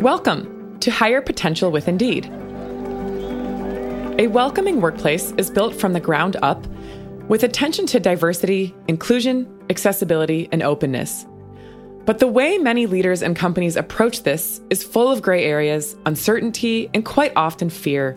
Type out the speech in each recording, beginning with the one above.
Welcome to Hire Potential with Indeed. A welcoming workplace is built from the ground up with attention to diversity, inclusion, accessibility, and openness. But the way many leaders and companies approach this is full of gray areas, uncertainty, and quite often fear.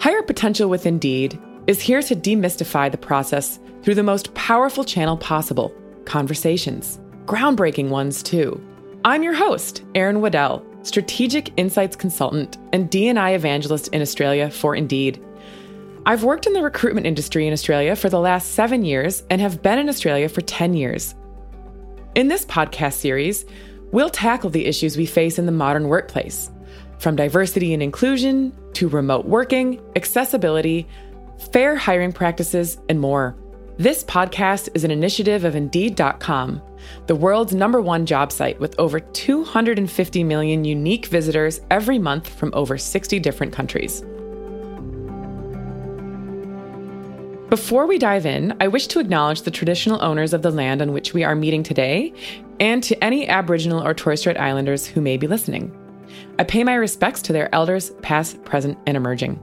Hire Potential with Indeed is here to demystify the process through the most powerful channel possible conversations, groundbreaking ones too. I'm your host, Erin Waddell, Strategic Insights Consultant and D&I Evangelist in Australia for Indeed. I've worked in the recruitment industry in Australia for the last seven years and have been in Australia for 10 years. In this podcast series, we'll tackle the issues we face in the modern workplace, from diversity and inclusion to remote working, accessibility, fair hiring practices, and more. This podcast is an initiative of Indeed.com, the world's number one job site with over 250 million unique visitors every month from over 60 different countries. Before we dive in, I wish to acknowledge the traditional owners of the land on which we are meeting today and to any Aboriginal or Torres Strait Islanders who may be listening. I pay my respects to their elders, past, present, and emerging.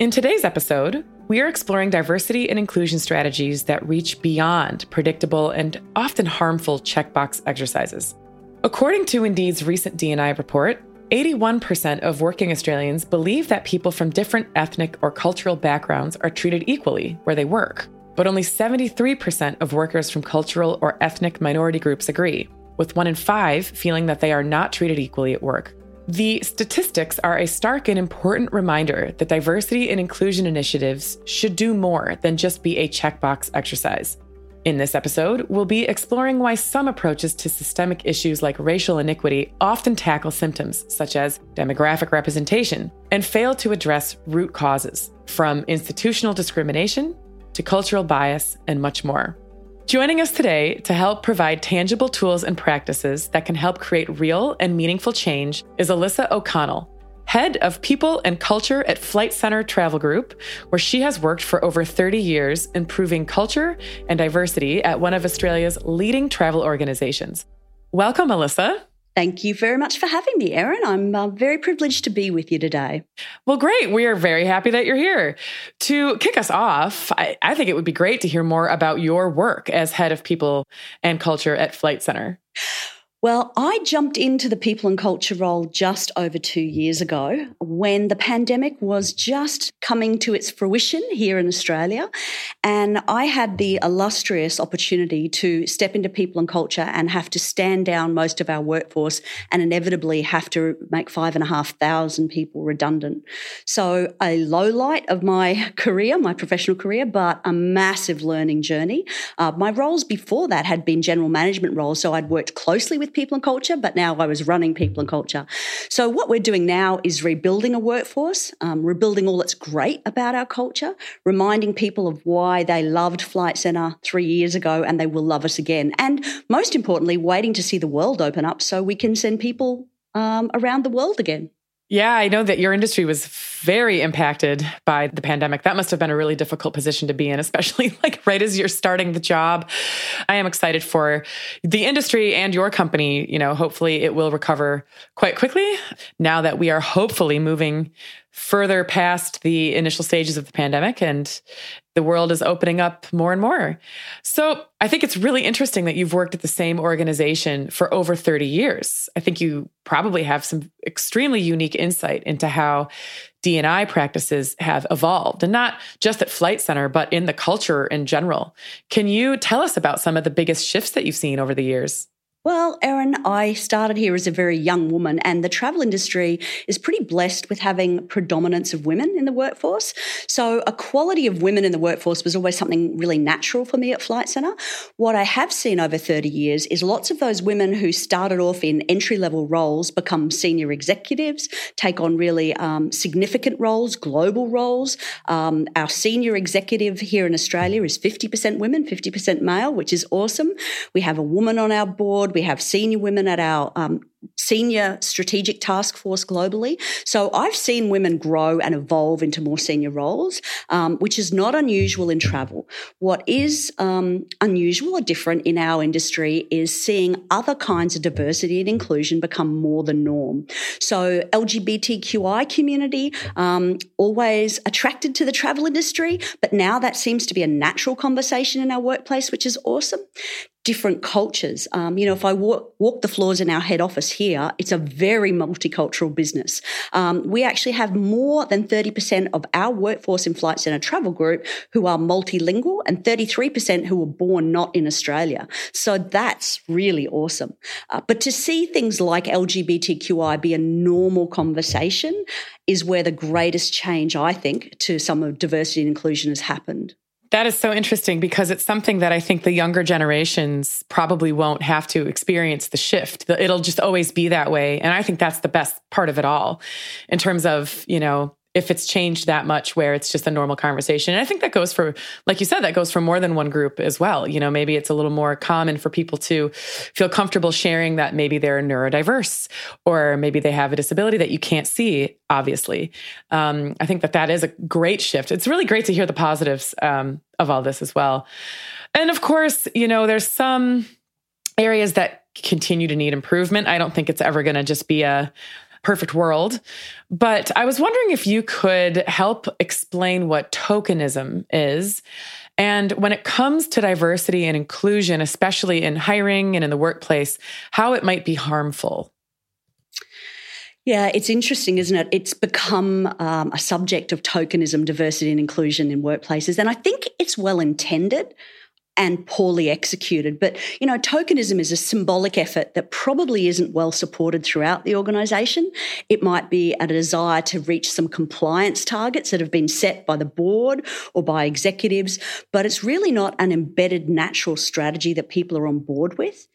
In today's episode, we are exploring diversity and inclusion strategies that reach beyond predictable and often harmful checkbox exercises. According to Indeed's recent D&I report, 81% of working Australians believe that people from different ethnic or cultural backgrounds are treated equally where they work. But only 73% of workers from cultural or ethnic minority groups agree, with one in five feeling that they are not treated equally at work. The statistics are a stark and important reminder that diversity and inclusion initiatives should do more than just be a checkbox exercise. In this episode, we'll be exploring why some approaches to systemic issues like racial inequity often tackle symptoms such as demographic representation and fail to address root causes, from institutional discrimination to cultural bias and much more. Joining us today to help provide tangible tools and practices that can help create real and meaningful change is Allisa O'Connell, head of people and culture at Flight Centre Travel Group, where she has worked for over 30 years improving culture and diversity at one of Australia's leading travel organizations. Welcome, Allisa. Thank you very much for having me, Erin. I'm uh, very privileged to be with you today. Well, great. We are very happy that you're here. To kick us off, I, I think it would be great to hear more about your work as head of people and culture at Flight Centre. Well, I jumped into the people and culture role just over two years ago when the pandemic was just coming to its fruition here in Australia. And I had the illustrious opportunity to step into people and culture and have to stand down most of our workforce and inevitably have to make five and a half thousand people redundant. So, a low light of my career, my professional career, but a massive learning journey. Uh, my roles before that had been general management roles. So, I'd worked closely with people and culture, but now I was running people and culture. So what we're doing now is rebuilding a workforce, um, rebuilding all that's great about our culture, reminding people of why they loved Flight Centre three years ago and they will love us again. And most importantly, waiting to see the world open up so we can send people um, around the world again. Yeah, I know that your industry was very impacted by the pandemic. That must have been a really difficult position to be in, especially like right as you're starting the job. I am excited for the industry and your company. You know, hopefully it will recover quite quickly now that we are hopefully moving further past the initial stages of the pandemic and the world is opening up more and more. So I think it's really interesting that you've worked at the same organization for over 30 years. I think you probably have some extremely unique insight into how D&I practices have evolved and not just at Flight Centre, but in the culture in general. Can you tell us about some of the biggest shifts that you've seen over the years? Well, Erin, I started here as a very young woman, and the travel industry is pretty blessed with having predominance of women in the workforce. So, equality of women in the workforce was always something really natural for me at Flight Centre. What I have seen over 30 years is lots of those women who started off in entry level roles become senior executives, take on really um, significant roles, global roles. Um, our senior executive here in Australia is 50% women, 50% male, which is awesome. We have a woman on our board We have senior women at our um, senior strategic task force globally. So I've seen women grow and evolve into more senior roles, um, which is not unusual in travel. What is um, unusual or different in our industry is seeing other kinds of diversity and inclusion become more the norm. So LGBTQI community um, always attracted to the travel industry, but now that seems to be a natural conversation in our workplace, which is awesome different cultures. Um, you know, if I walk, walk, the floors in our head office here, it's a very multicultural business. Um, we actually have more than 30% of our workforce in Flight Centre Travel Group who are multilingual and 33% who were born not in Australia. So that's really awesome. Uh, but to see things like LGBTQI be a normal conversation is where the greatest change, I think, to some of diversity and inclusion has happened. That is so interesting because it's something that I think the younger generations probably won't have to experience the shift. It'll just always be that way. And I think that's the best part of it all in terms of, you know, if it's changed that much where it's just a normal conversation. And I think that goes for, like you said, that goes for more than one group as well. You know, maybe it's a little more common for people to feel comfortable sharing that maybe they're neurodiverse or maybe they have a disability that you can't see, obviously. Um, I think that that is a great shift. It's really great to hear the positives um, of all this as well. And of course, you know, there's some areas that continue to need improvement. I don't think it's ever going to just be a perfect world. But I was wondering if you could help explain what tokenism is. And when it comes to diversity and inclusion, especially in hiring and in the workplace, how it might be harmful. Yeah, it's interesting, isn't it? It's become um, a subject of tokenism, diversity, and inclusion in workplaces. And I think it's well intended and poorly executed. But, you know, tokenism is a symbolic effort that probably isn't well supported throughout the organisation. It might be a desire to reach some compliance targets that have been set by the board or by executives, but it's really not an embedded natural strategy that people are on board with.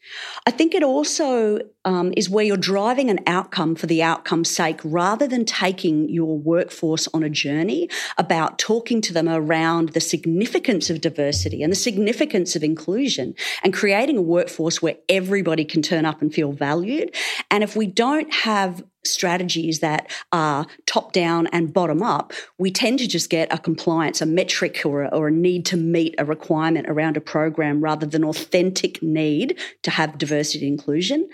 I think it also um, is where you're driving an outcome for the outcome's sake rather than taking your workforce on a journey about talking to them around the significance of diversity and the significance of inclusion and creating a workforce where everybody can turn up and feel valued. And if we don't have strategies that are top down and bottom up, we tend to just get a compliance, a metric, or a, or a need to meet a requirement around a program rather than authentic need to have diversity and inclusion.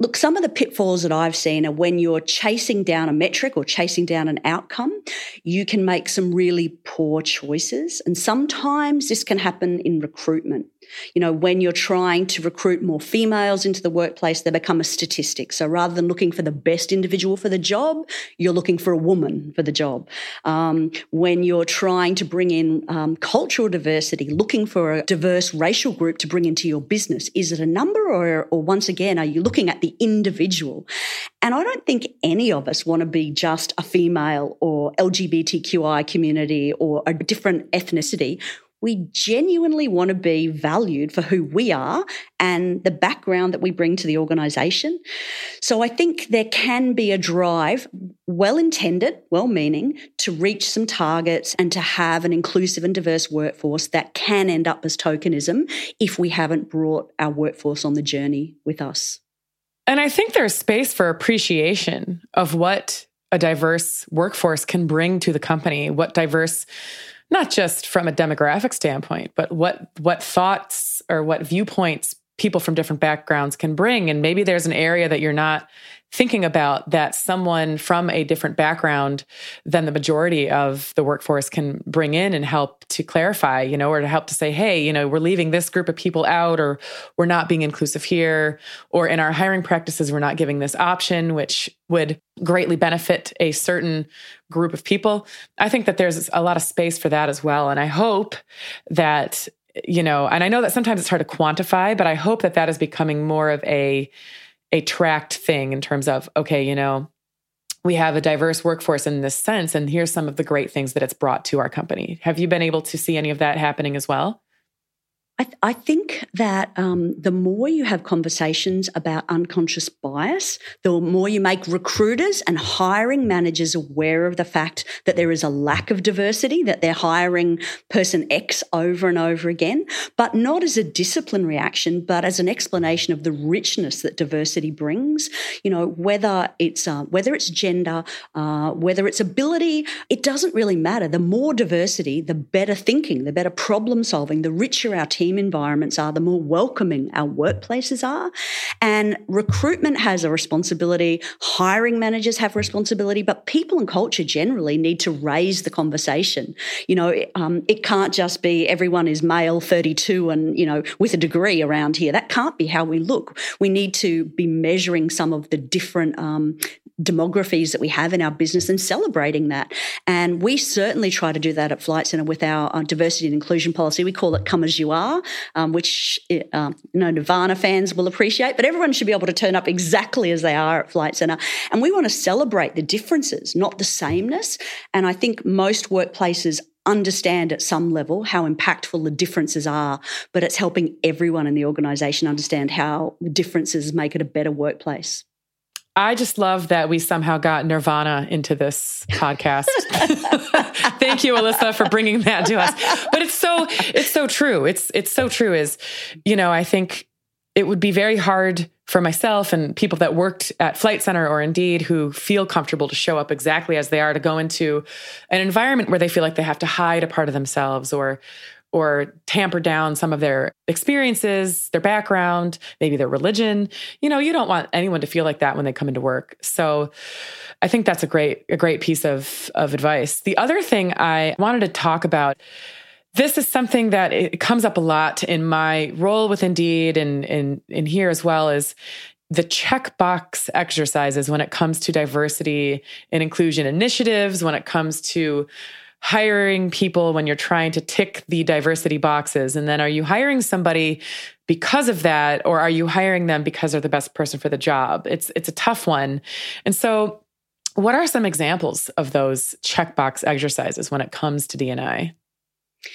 Look, some of the pitfalls that I've seen are when you're chasing down a metric or chasing down an outcome, you can make some really poor choices. And sometimes this can happen in recruitment. You know, when you're trying to recruit more females into the workplace, they become a statistic. So rather than looking for the best individual for the job, you're looking for a woman for the job. Um, when you're trying to bring in um, cultural diversity, looking for a diverse racial group to bring into your business, is it a number or, or once again, are you looking at the individual? And I don't think any of us want to be just a female or LGBTQI community or a different ethnicity we genuinely want to be valued for who we are and the background that we bring to the organization. So I think there can be a drive, well intended, well meaning, to reach some targets and to have an inclusive and diverse workforce that can end up as tokenism if we haven't brought our workforce on the journey with us. And I think there's space for appreciation of what a diverse workforce can bring to the company, what diverse not just from a demographic standpoint, but what what thoughts or what viewpoints people from different backgrounds can bring. And maybe there's an area that you're not thinking about that someone from a different background than the majority of the workforce can bring in and help to clarify, you know, or to help to say, hey, you know, we're leaving this group of people out, or we're not being inclusive here, or in our hiring practices, we're not giving this option, which would greatly benefit a certain group of people. I think that there's a lot of space for that as well. And I hope that, you know, and I know that sometimes it's hard to quantify, but I hope that that is becoming more of a, a tracked thing in terms of, okay, you know, we have a diverse workforce in this sense, and here's some of the great things that it's brought to our company. Have you been able to see any of that happening as well? I, th- I, think that um, the more you have conversations about unconscious bias, the more you make recruiters and hiring managers aware of the fact that there is a lack of diversity, that they're hiring person X over and over again, but not as a discipline reaction, but as an explanation of the richness that diversity brings. You know, whether it's uh, whether it's gender, uh, whether it's ability, it doesn't really matter. The more diversity, the better thinking, the better problem solving, the richer our team team environments are, the more welcoming our workplaces are. And recruitment has a responsibility, hiring managers have responsibility, but people and culture generally need to raise the conversation. You know, um, it can't just be everyone is male 32 and, you know, with a degree around here. That can't be how we look. We need to be measuring some of the different um, demographies that we have in our business and celebrating that. And we certainly try to do that at Flight Centre with our uh, diversity and inclusion policy. We call it Come As You Are, um, which um, you know Nirvana fans will appreciate. But everyone should be able to turn up exactly as they are at Flight Centre. And we want to celebrate the differences, not the sameness. And I think most workplaces understand at some level how impactful the differences are, but it's helping everyone in the organisation understand how the differences make it a better workplace. I just love that we somehow got Nirvana into this podcast. Thank you, Allisa, for bringing that to us. But it's so it's so true. It's it's so true. Is you know I think it would be very hard for myself and people that worked at Flight Centre or Indeed who feel comfortable to show up exactly as they are to go into an environment where they feel like they have to hide a part of themselves or or tamper down some of their experiences, their background, maybe their religion. You know, you don't want anyone to feel like that when they come into work. So I think that's a great a great piece of of advice. The other thing I wanted to talk about this is something that it comes up a lot in my role with Indeed and in here as well is the checkbox exercises when it comes to diversity and inclusion initiatives, when it comes to hiring people when you're trying to tick the diversity boxes? And then are you hiring somebody because of that or are you hiring them because they're the best person for the job? It's it's a tough one. And so what are some examples of those checkbox exercises when it comes to D&I?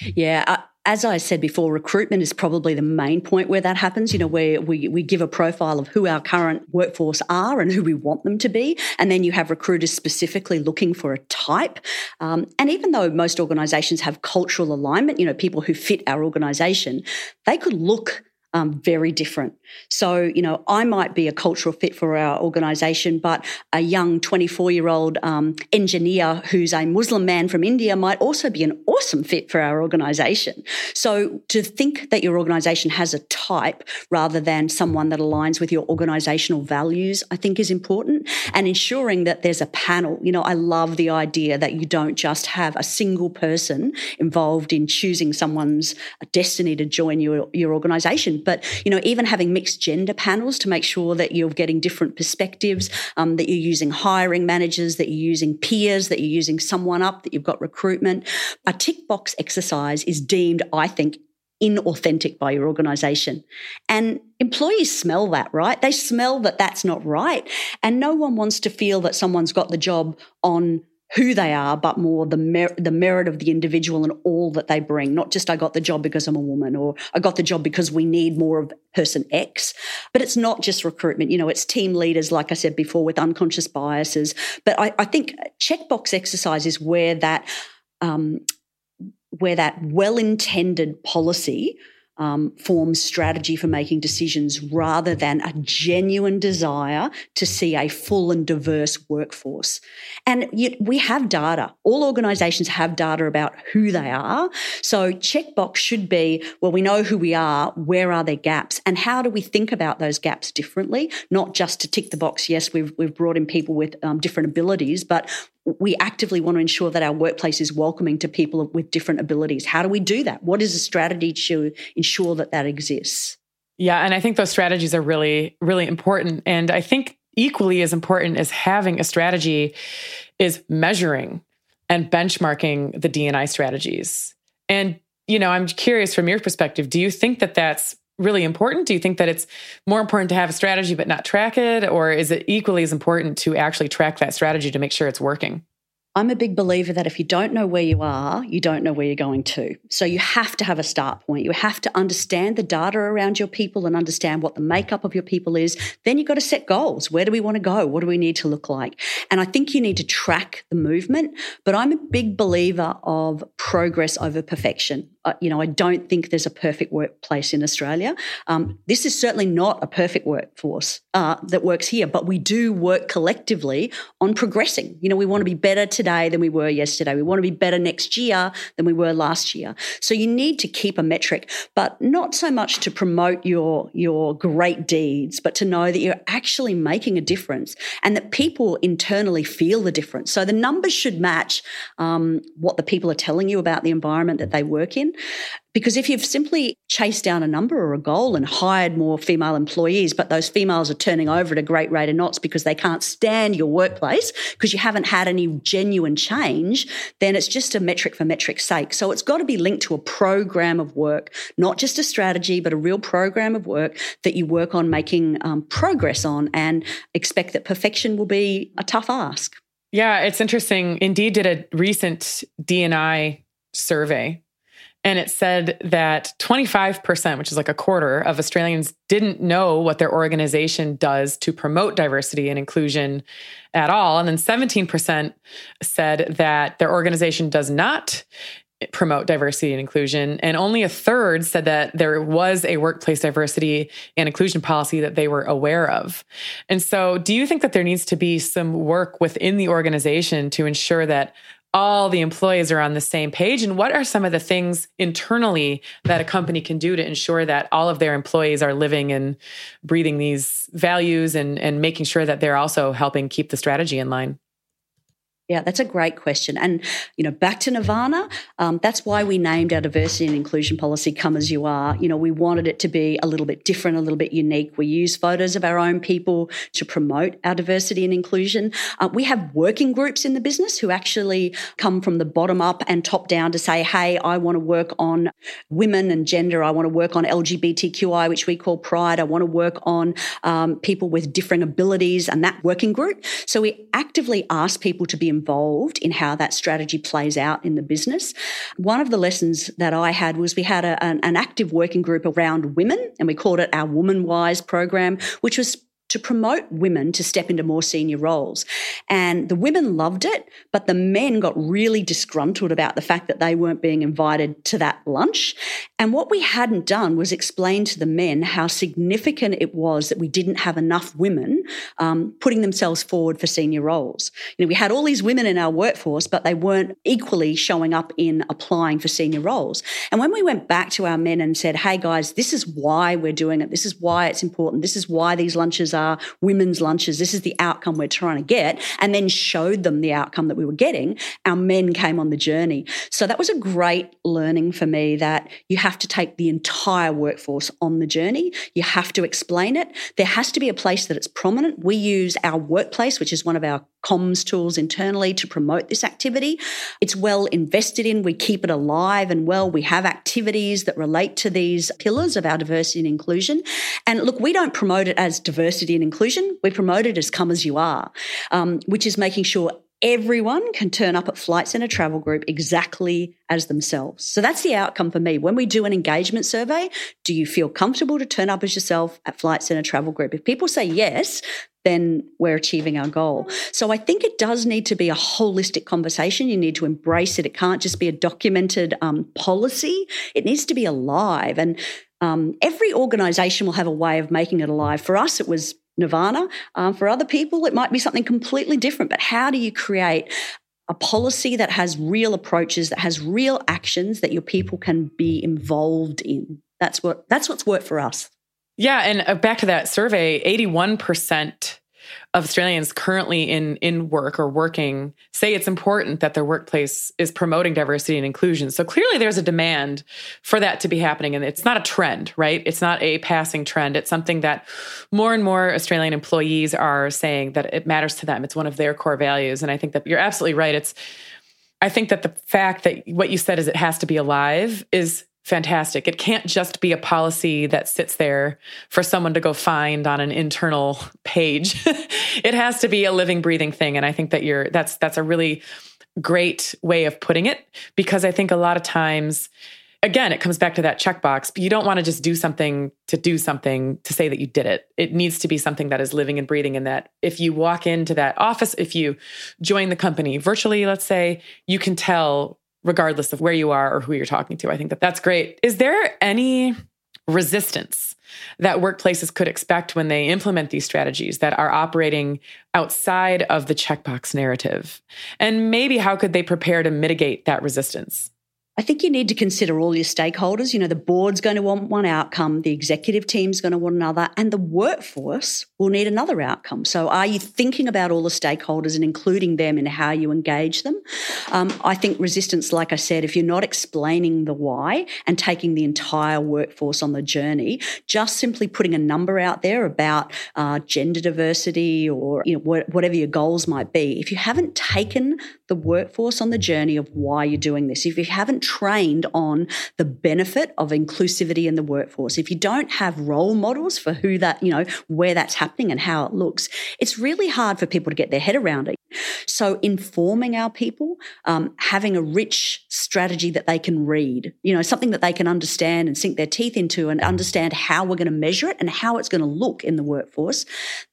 Yeah, as I said before, recruitment is probably the main point where that happens, you know, where we, we give a profile of who our current workforce are and who we want them to be. And then you have recruiters specifically looking for a type. Um, and even though most organizations have cultural alignment, you know, people who fit our organization, they could look um, very different. So, you know, I might be a cultural fit for our organisation, but a young 24 year old um, engineer who's a Muslim man from India might also be an awesome fit for our organisation. So, to think that your organisation has a type rather than someone that aligns with your organisational values, I think is important. And ensuring that there's a panel. You know, I love the idea that you don't just have a single person involved in choosing someone's destiny to join your, your organisation but, you know, even having mixed gender panels to make sure that you're getting different perspectives, um, that you're using hiring managers, that you're using peers, that you're using someone up, that you've got recruitment. A tick box exercise is deemed, I think, inauthentic by your organization. And employees smell that, right? They smell that that's not right. And no one wants to feel that someone's got the job on who they are, but more the mer- the merit of the individual and all that they bring. Not just I got the job because I'm a woman, or I got the job because we need more of person X. But it's not just recruitment. You know, it's team leaders, like I said before, with unconscious biases. But I, I think checkbox exercise is where that um, where that well intended policy um, forms strategy for making decisions rather than a genuine desire to see a full and diverse workforce. And yet we have data. All organizations have data about who they are. So checkbox should be, well, we know who we are. Where are their gaps? And how do we think about those gaps differently? Not just to tick the box. Yes, we've, we've brought in people with um, different abilities, but we actively want to ensure that our workplace is welcoming to people with different abilities. How do we do that? What is a strategy to ensure that that exists? Yeah, and I think those strategies are really, really important. And I think equally as important as having a strategy is measuring and benchmarking the D&I strategies. And, you know, I'm curious from your perspective, do you think that that's really important? Do you think that it's more important to have a strategy but not track it? Or is it equally as important to actually track that strategy to make sure it's working? I'm a big believer that if you don't know where you are, you don't know where you're going to. So you have to have a start point. You have to understand the data around your people and understand what the makeup of your people is. Then you've got to set goals. Where do we want to go? What do we need to look like? And I think you need to track the movement. But I'm a big believer of progress over perfection. You know, I don't think there's a perfect workplace in Australia. Um, this is certainly not a perfect workforce uh, that works here, but we do work collectively on progressing. You know, we want to be better today than we were yesterday. We want to be better next year than we were last year. So you need to keep a metric, but not so much to promote your your great deeds, but to know that you're actually making a difference and that people internally feel the difference. So the numbers should match um, what the people are telling you about the environment that they work in. Because if you've simply chased down a number or a goal and hired more female employees, but those females are turning over at a great rate of knots because they can't stand your workplace because you haven't had any genuine change, then it's just a metric for metric's sake. So it's got to be linked to a program of work, not just a strategy, but a real program of work that you work on making um, progress on and expect that perfection will be a tough ask. Yeah, it's interesting. Indeed did a recent D&I survey and it said that 25%, which is like a quarter of Australians, didn't know what their organization does to promote diversity and inclusion at all. And then 17% said that their organization does not promote diversity and inclusion. And only a third said that there was a workplace diversity and inclusion policy that they were aware of. And so, do you think that there needs to be some work within the organization to ensure that all the employees are on the same page. And what are some of the things internally that a company can do to ensure that all of their employees are living and breathing these values and and making sure that they're also helping keep the strategy in line yeah, that's a great question. And, you know, back to Nirvana, um, that's why we named our diversity and inclusion policy Come As You Are. You know, we wanted it to be a little bit different, a little bit unique. We use photos of our own people to promote our diversity and inclusion. Uh, we have working groups in the business who actually come from the bottom up and top down to say, hey, I want to work on women and gender. I want to work on LGBTQI, which we call pride. I want to work on um, people with different abilities and that working group. So we actively ask people to be involved in how that strategy plays out in the business. One of the lessons that I had was we had a, an, an active working group around women, and we called it our Woman Wise program, which was to promote women to step into more senior roles. And the women loved it, but the men got really disgruntled about the fact that they weren't being invited to that lunch. And what we hadn't done was explain to the men how significant it was that we didn't have enough women um, putting themselves forward for senior roles. You know, we had all these women in our workforce, but they weren't equally showing up in applying for senior roles. And when we went back to our men and said, hey guys, this is why we're doing it, this is why it's important, this is why these lunches are women's lunches. This is the outcome we're trying to get. And then showed them the outcome that we were getting. Our men came on the journey. So that was a great learning for me that you have to take the entire workforce on the journey. You have to explain it. There has to be a place that it's prominent. We use our workplace, which is one of our comms tools internally to promote this activity. It's well invested in. We keep it alive and well. We have activities that relate to these pillars of our diversity and inclusion. And look, we don't promote it as diversity and inclusion. We promote it as come as you are, um, which is making sure everyone can turn up at Flight Centre Travel Group exactly as themselves. So that's the outcome for me. When we do an engagement survey, do you feel comfortable to turn up as yourself at Flight Centre Travel Group? If people say yes, then we're achieving our goal. So I think it does need to be a holistic conversation. You need to embrace it. It can't just be a documented um, policy. It needs to be alive. And um, every organization will have a way of making it alive. For us, it was nirvana. Um, for other people, it might be something completely different. But how do you create a policy that has real approaches, that has real actions that your people can be involved in? That's what that's what's worked for us. Yeah, and uh, back to that survey, eighty-one percent of Australians currently in in work or working say it's important that their workplace is promoting diversity and inclusion. So clearly there's a demand for that to be happening and it's not a trend, right? It's not a passing trend. It's something that more and more Australian employees are saying that it matters to them. It's one of their core values and I think that you're absolutely right. It's I think that the fact that what you said is it has to be alive is fantastic. It can't just be a policy that sits there for someone to go find on an internal page. it has to be a living breathing thing and I think that you're that's that's a really great way of putting it because I think a lot of times, again, it comes back to that checkbox. But you don't want to just do something to do something to say that you did it. It needs to be something that is living and breathing. And that if you walk into that office, if you join the company virtually, let's say, you can tell regardless of where you are or who you're talking to. I think that that's great. Is there any resistance that workplaces could expect when they implement these strategies that are operating outside of the checkbox narrative? And maybe how could they prepare to mitigate that resistance? I think you need to consider all your stakeholders. You know, the board's going to want one outcome, the executive team's going to want another, and the workforce will need another outcome. So, are you thinking about all the stakeholders and including them in how you engage them? Um, I think resistance, like I said, if you're not explaining the why and taking the entire workforce on the journey, just simply putting a number out there about uh, gender diversity or you know whatever your goals might be, if you haven't taken the workforce on the journey of why you're doing this, if you haven't trained on the benefit of inclusivity in the workforce, if you don't have role models for who that, you know, where that's happening and how it looks, it's really hard for people to get their head around it. So, informing our people, um, having a rich strategy that they can read, you know, something that they can understand and sink their teeth into and understand how we're going to measure it and how it's going to look in the workforce.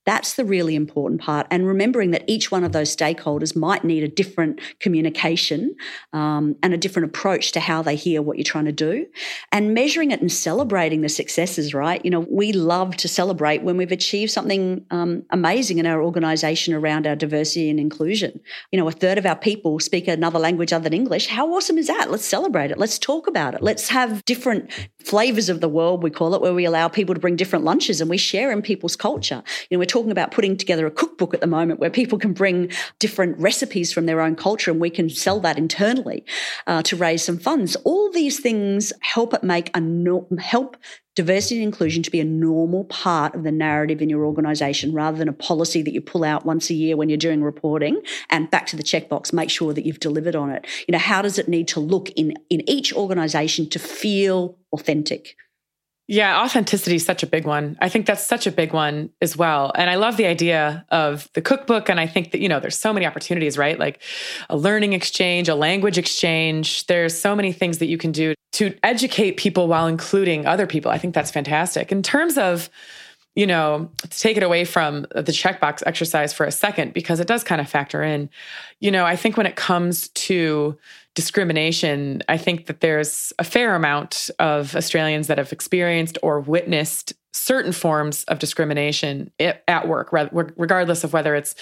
That's the really important part. And remembering that each one of those stakeholders might need a different communication um, and a different approach to how they hear what you're trying to do. And measuring it and celebrating the successes, right? You know, we love to celebrate when we've achieved something um, amazing in our organization around our diversity and inclusion. You know, a third of our people speak another language other than English. How awesome is that? Let's celebrate it. Let's talk about it. Let's have different flavors of the world, we call it, where we allow people to bring different lunches and we share in people's culture. You know, we're talking about putting together a cookbook at the moment where people can bring different recipes from their own culture and we can sell that internally uh, to raise some funds. All these things help it make a no- help diversity and inclusion to be a normal part of the narrative in your organization rather than a policy that you pull out once a year when you're doing reporting and back to the checkbox make sure that you've delivered on it you know how does it need to look in in each organization to feel authentic yeah, authenticity is such a big one. I think that's such a big one as well. And I love the idea of the cookbook. And I think that, you know, there's so many opportunities, right? Like a learning exchange, a language exchange. There's so many things that you can do to educate people while including other people. I think that's fantastic. In terms of, you know, to take it away from the checkbox exercise for a second, because it does kind of factor in, you know, I think when it comes to discrimination, I think that there's a fair amount of Australians that have experienced or witnessed certain forms of discrimination at work, regardless of whether it's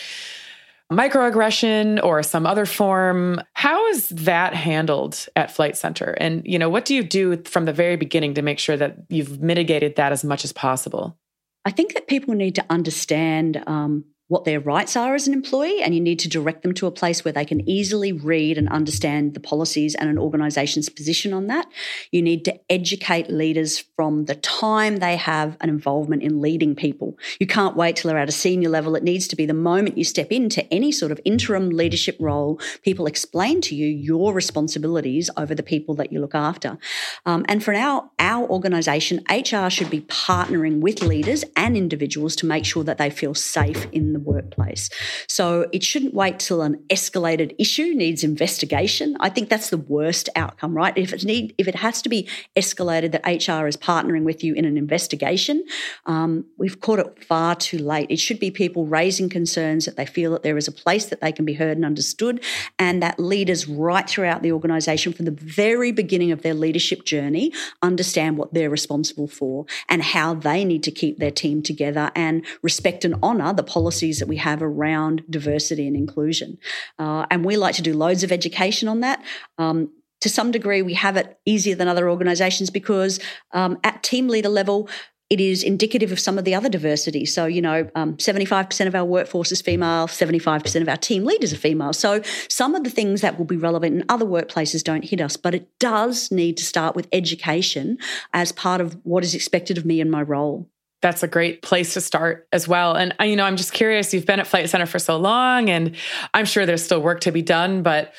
microaggression or some other form. How is that handled at Flight Centre? And, you know, what do you do from the very beginning to make sure that you've mitigated that as much as possible? I think that people need to understand um, what their rights are as an employee, and you need to direct them to a place where they can easily read and understand the policies and an organisation's position on that. You need to educate leaders from the time they have an involvement in leading people. You can't wait till they're at a senior level. It needs to be the moment you step into any sort of interim leadership role, people explain to you your responsibilities over the people that you look after. Um, and for our, our organisation, HR should be partnering with leaders and individuals to make sure that they feel safe in the the workplace. So it shouldn't wait till an escalated issue needs investigation. I think that's the worst outcome, right? If it need, if it has to be escalated that HR is partnering with you in an investigation, um, we've caught it far too late. It should be people raising concerns that they feel that there is a place that they can be heard and understood, and that leaders right throughout the organisation from the very beginning of their leadership journey understand what they're responsible for and how they need to keep their team together and respect and honour the policies policies that we have around diversity and inclusion. Uh, and we like to do loads of education on that. Um, to some degree, we have it easier than other organisations because um, at team leader level, it is indicative of some of the other diversity. So, you know, um, 75% of our workforce is female, 75% of our team leaders are female. So, some of the things that will be relevant in other workplaces don't hit us, but it does need to start with education as part of what is expected of me in my role that's a great place to start as well. And uh, you know, I'm just curious. You've been at Flight Centre for so long, and I'm sure there's still work to be done. But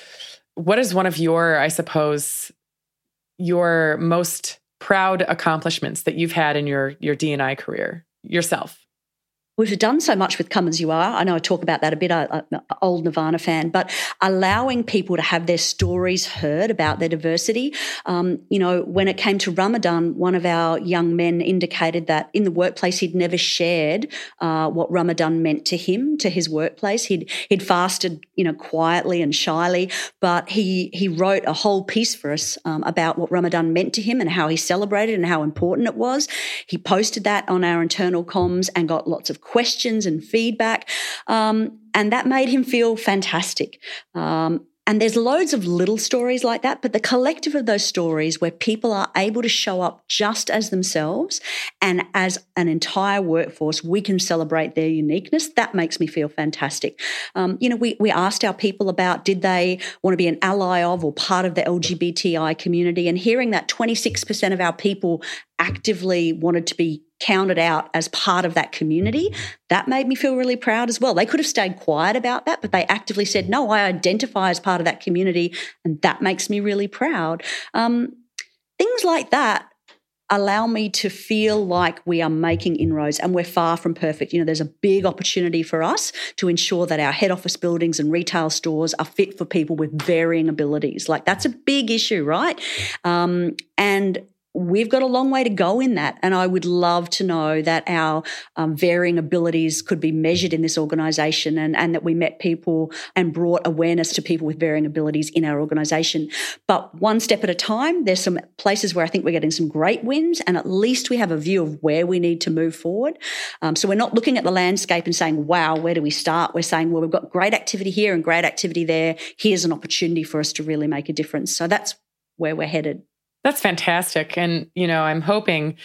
what is one of your, I suppose, your most proud accomplishments that you've had in your your D&I career yourself? We've done so much with Come As You Are. I know I talk about that a bit, I'm an old Nirvana fan, but allowing people to have their stories heard about their diversity. Um, you know, when it came to Ramadan, one of our young men indicated that in the workplace he'd never shared uh, what Ramadan meant to him, to his workplace. He'd he'd fasted, you know, quietly and shyly, but he he wrote a whole piece for us um, about what Ramadan meant to him and how he celebrated and how important it was. He posted that on our internal comms and got lots of questions and feedback. Um, and that made him feel fantastic. Um, and there's loads of little stories like that, but the collective of those stories where people are able to show up just as themselves and as an entire workforce, we can celebrate their uniqueness. That makes me feel fantastic. Um, you know, we, we asked our people about did they want to be an ally of or part of the LGBTI community, and hearing that 26% of our people actively wanted to be counted out as part of that community, that made me feel really proud as well. They could have stayed quiet about that, but they actively said, no, I identify as part of that community, and that makes me really proud. Um, things like that allow me to feel like we are making inroads and we're far from perfect. You know, there's a big opportunity for us to ensure that our head office buildings and retail stores are fit for people with varying abilities. Like that's a big issue, right? Um, and we've got a long way to go in that. And I would love to know that our um, varying abilities could be measured in this organization and, and that we met people and brought awareness to people with varying abilities in our organization. But one step at a time, there's some places where I think we're getting some great wins and at least we have a view of where we need to move forward. Um, so we're not looking at the landscape and saying, wow, where do we start? We're saying, well, we've got great activity here and great activity there. Here's an opportunity for us to really make a difference. So that's where we're headed. That's fantastic. And, you know, I'm hoping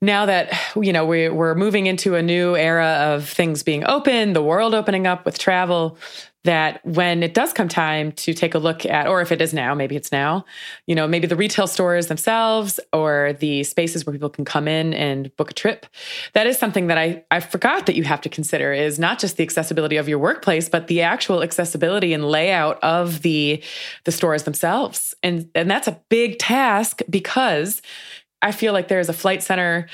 now that, you know, we, we're moving into a new era of things being open, the world opening up with travel, that when it does come time to take a look at, or if it is now, maybe it's now, you know, maybe the retail stores themselves or the spaces where people can come in and book a trip. That is something that I, I forgot that you have to consider is not just the accessibility of your workplace, but the actual accessibility and layout of the, the stores themselves. And, and that's a big task because I feel like there's a Flight Centre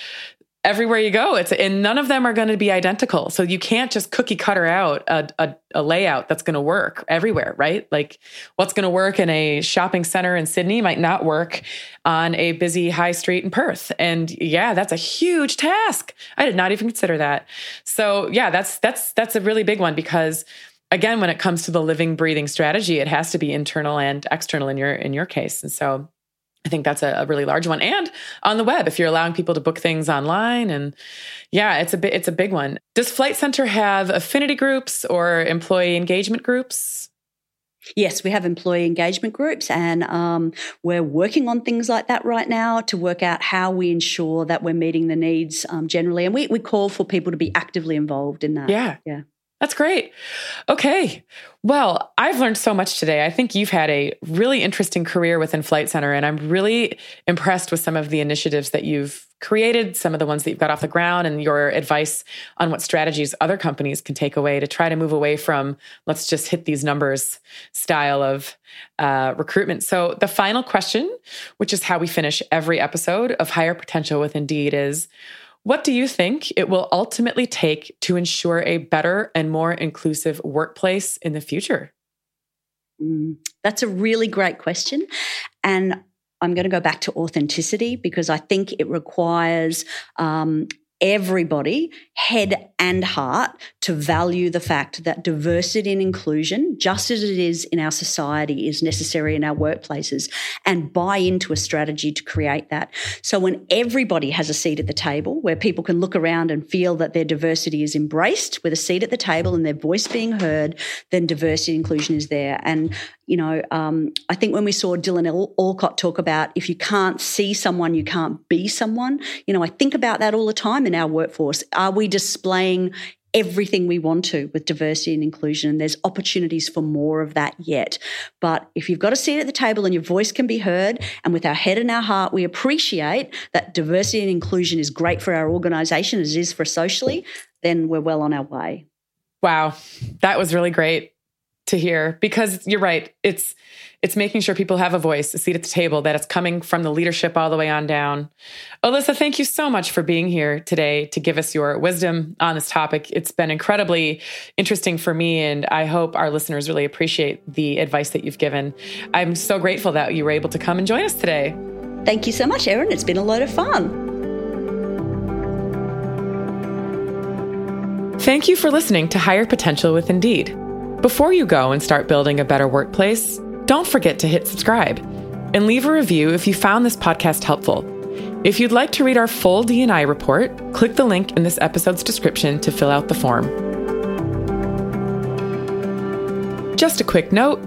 everywhere you go it's and none of them are going to be identical. So you can't just cookie cutter out a, a, a layout that's going to work everywhere right? Like what's going to work in a shopping center in sydney might not work on a busy high street in perth. And yeah that's a huge task. I did not even consider that. So yeah that's that's that's a really big one because again when it comes to the living breathing strategy it has to be internal and external in your in your case. And so I think that's a, a, really large one. And on the web, if you're allowing people to book things online and yeah, it's a bit, it's a big one. Does Flight Centre have affinity groups or employee engagement groups? Yes, we have employee engagement groups, and um, we're working on things like that right now to work out how we ensure that we're meeting the needs um, generally. And we, we call for people to be actively involved in that. Yeah. Yeah. That's great. Okay. Well, I've learned so much today. I think you've had a really interesting career within Flight Centre, and I'm really impressed with some of the initiatives that you've created, some of the ones that you've got off the ground, and your advice on what strategies other companies can take away to try to move away from let's just hit these numbers style of uh, recruitment. So, the final question, which is how we finish every episode of Hire Potential with Indeed, is what do you think it will ultimately take to ensure a better and more inclusive workplace in the future? Mm, that's a really great question. And I'm going to go back to authenticity because I think it requires um, everybody, head and heart, to value the fact that diversity and inclusion, just as it is in our society, is necessary in our workplaces and buy into a strategy to create that. So when everybody has a seat at the table where people can look around and feel that their diversity is embraced with a seat at the table and their voice being heard, then diversity and inclusion is there. And you know, um, I think when we saw Dylan Alcott talk about if you can't see someone, you can't be someone, you know, I think about that all the time in our workforce. Are we displaying everything we want to with diversity and inclusion. And there's opportunities for more of that yet. But if you've got a seat at the table and your voice can be heard, and with our head and our heart, we appreciate that diversity and inclusion is great for our organization as it is for socially, then we're well on our way. Wow. That was really great to hear because you're right. It's it's making sure people have a voice, a seat at the table, that it's coming from the leadership all the way on down. Allisa, thank you so much for being here today to give us your wisdom on this topic. It's been incredibly interesting for me, and I hope our listeners really appreciate the advice that you've given. I'm so grateful that you were able to come and join us today. Thank you so much, Erin. It's been a load of fun. Thank you for listening to Hire Potential with Indeed. Before you go and start building a better workplace, don't forget to hit subscribe and leave a review if you found this podcast helpful. If you'd like to read our full D&I report, click the link in this episode's description to fill out the form. Just a quick note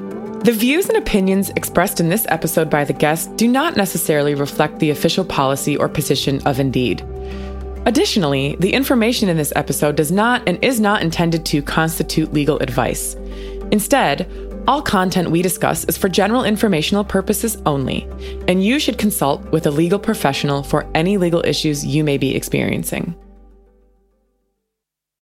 the views and opinions expressed in this episode by the guest do not necessarily reflect the official policy or position of Indeed. Additionally, the information in this episode does not and is not intended to constitute legal advice. Instead, all content we discuss is for general informational purposes only, and you should consult with a legal professional for any legal issues you may be experiencing.